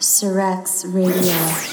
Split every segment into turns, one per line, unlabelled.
Cerecs Radio.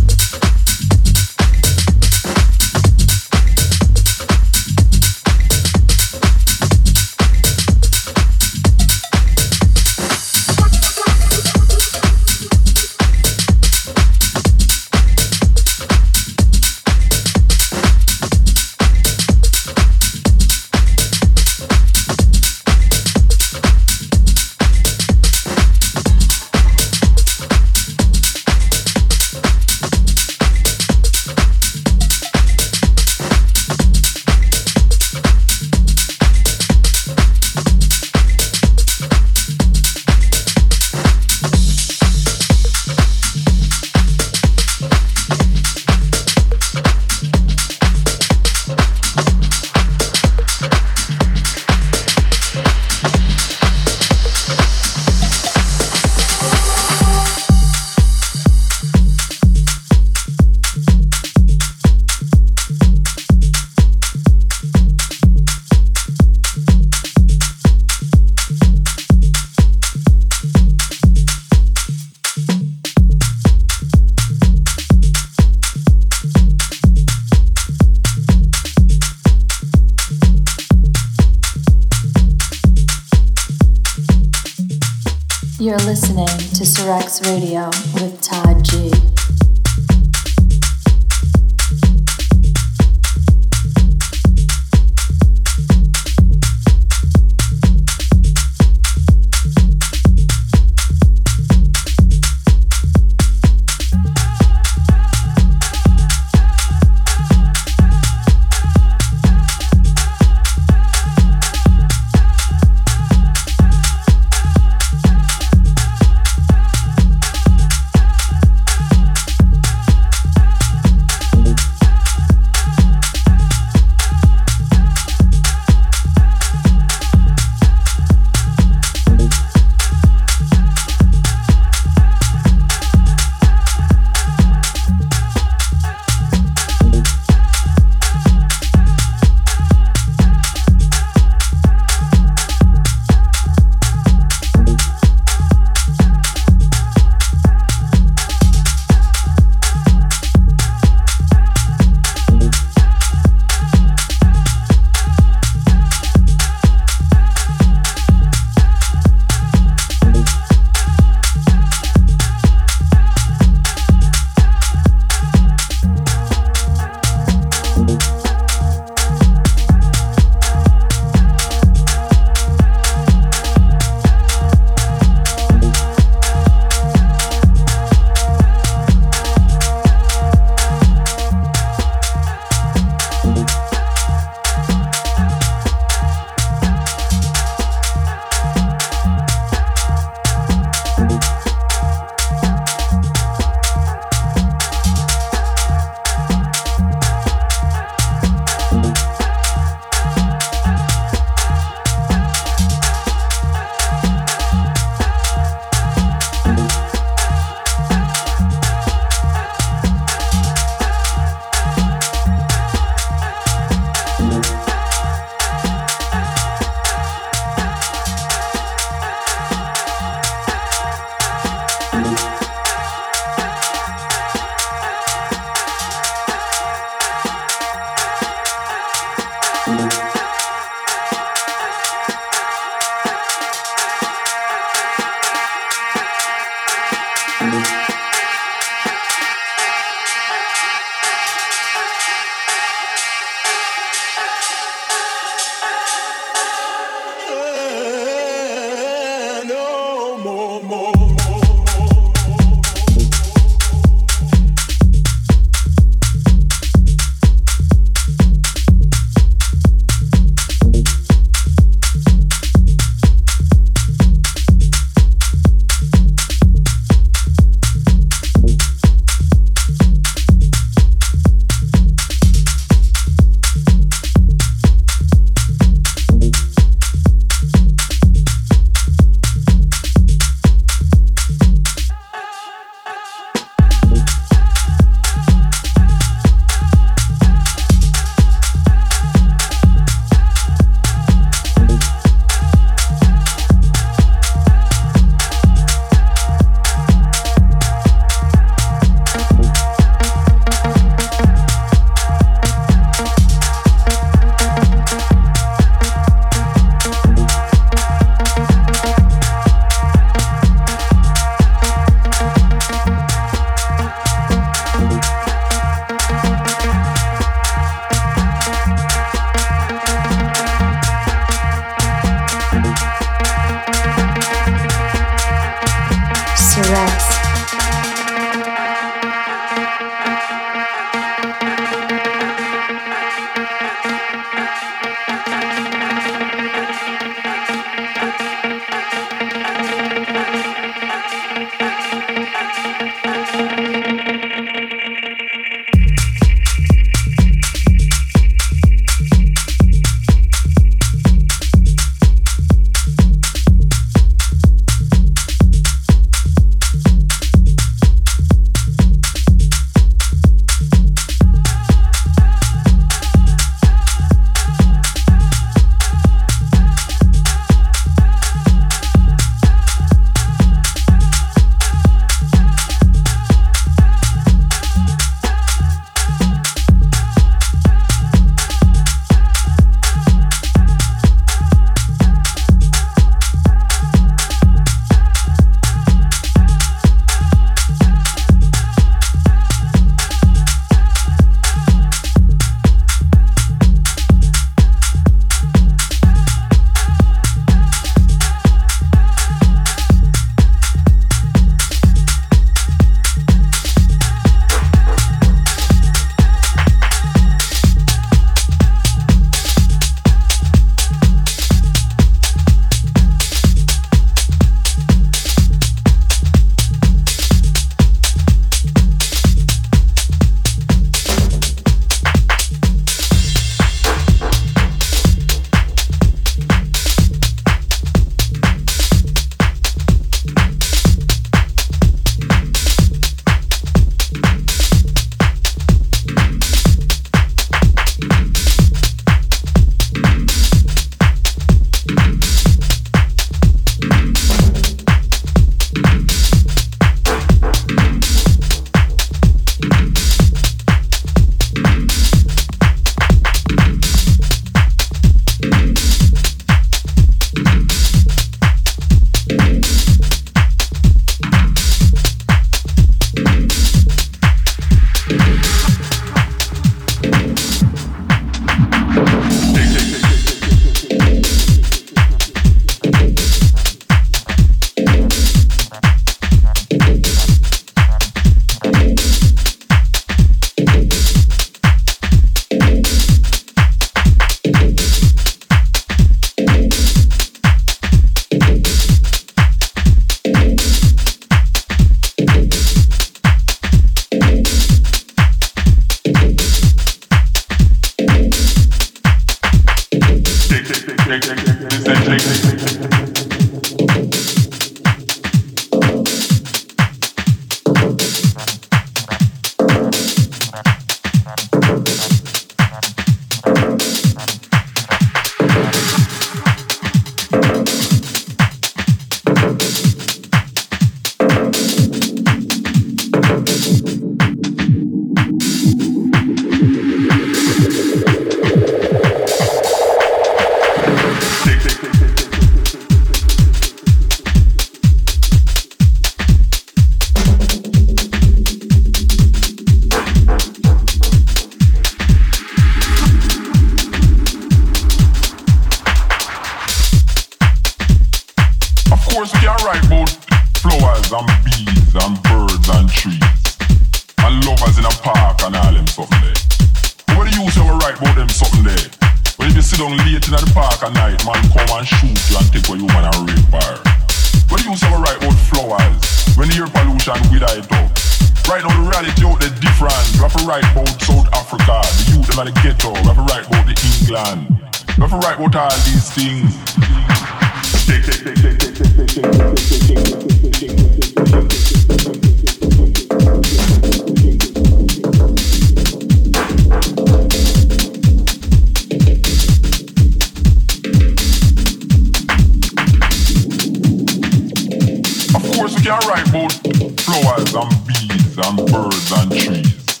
trees and birds and trees.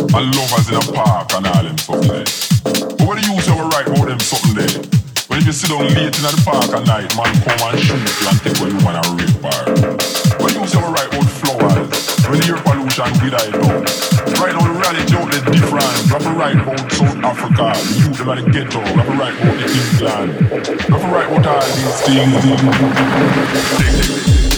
And lovers in a park and all them something there. But what do you say we write about them something there? When you sit down late in the park at night, man come and shoot you and take what you want and rape bar. What do you say we write oh, about flowers? When the air pollution we I down. Right now the reality out there different. We have a right about South Africa, the youth them at the ghetto, we have a right about the England. We have a right about all these things.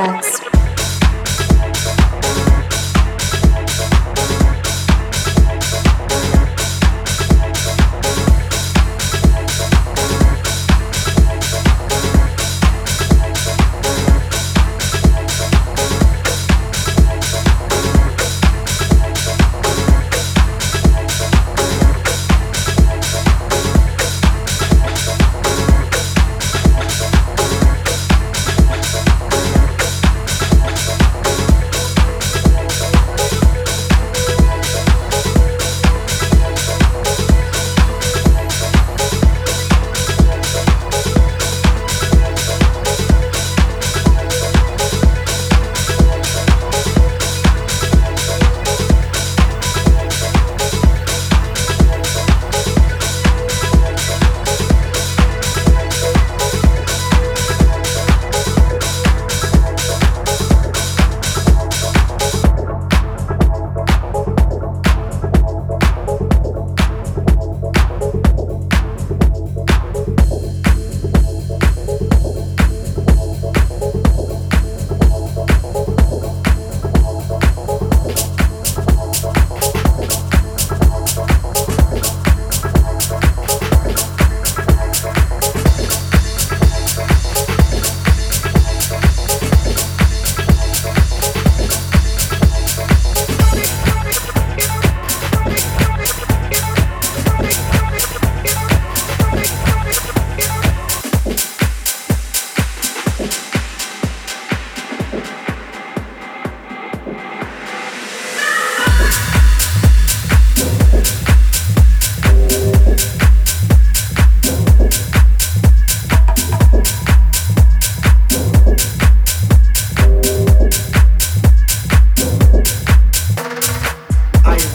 tracks.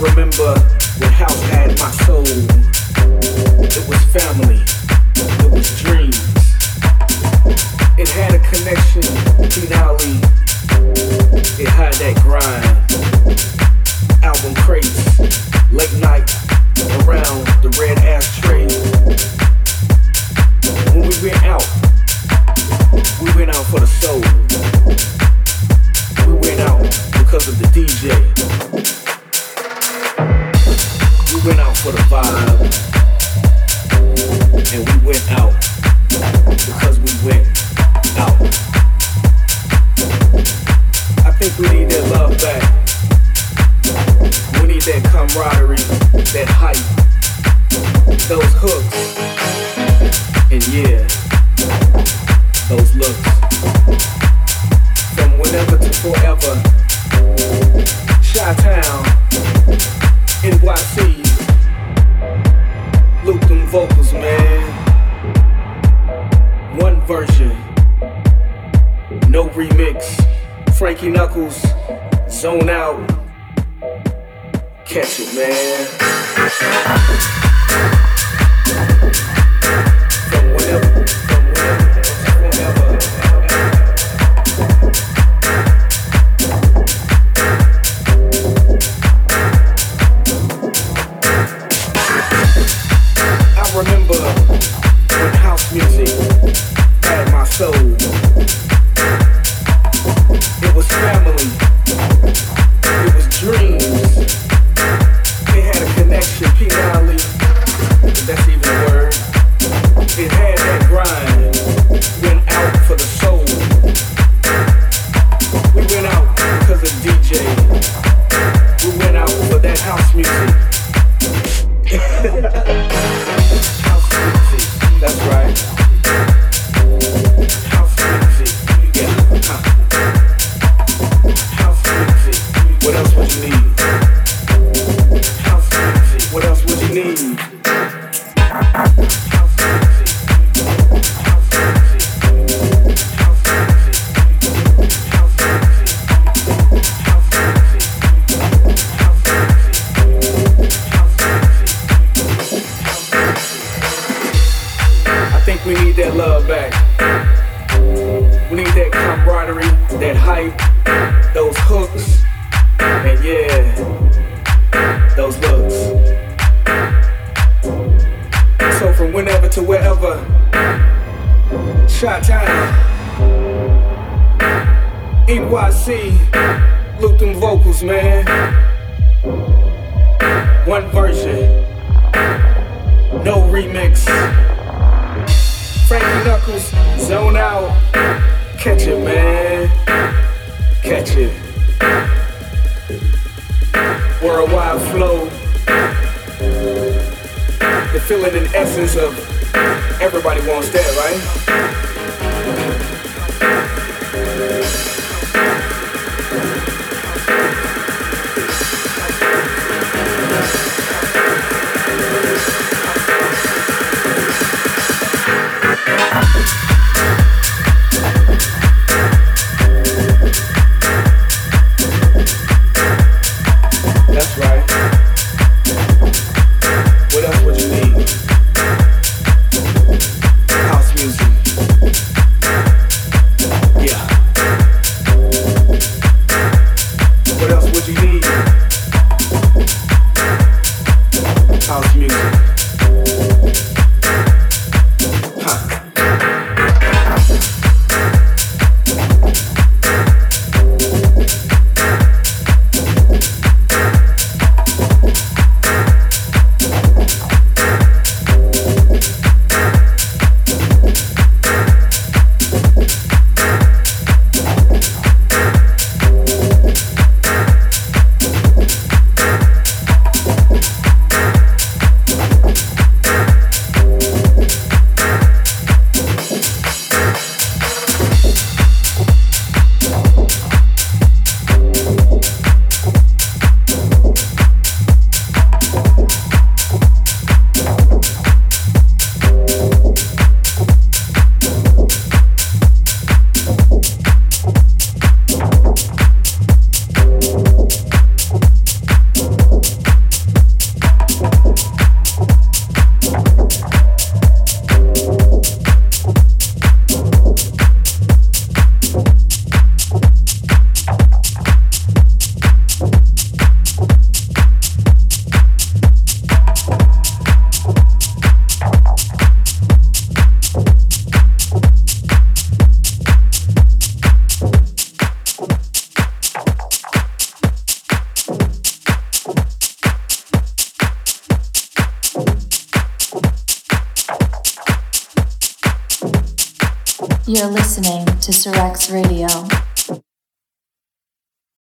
Remember the house had my soul. It was family. It was dreams. It had a connection finale. It had that grind. Album crates, late night, around the red ashtray. When we went out, we went out for the soul. We went out because of the DJ we went out for the vibe. And we went out because we went out. I think we need that love back. We need that camaraderie, that hype, those hooks. And yeah, those looks. From whenever to forever. Chi Town, NYC. Loop them vocals, man. One version, no remix. Frankie Knuckles, zone out. Catch it, man.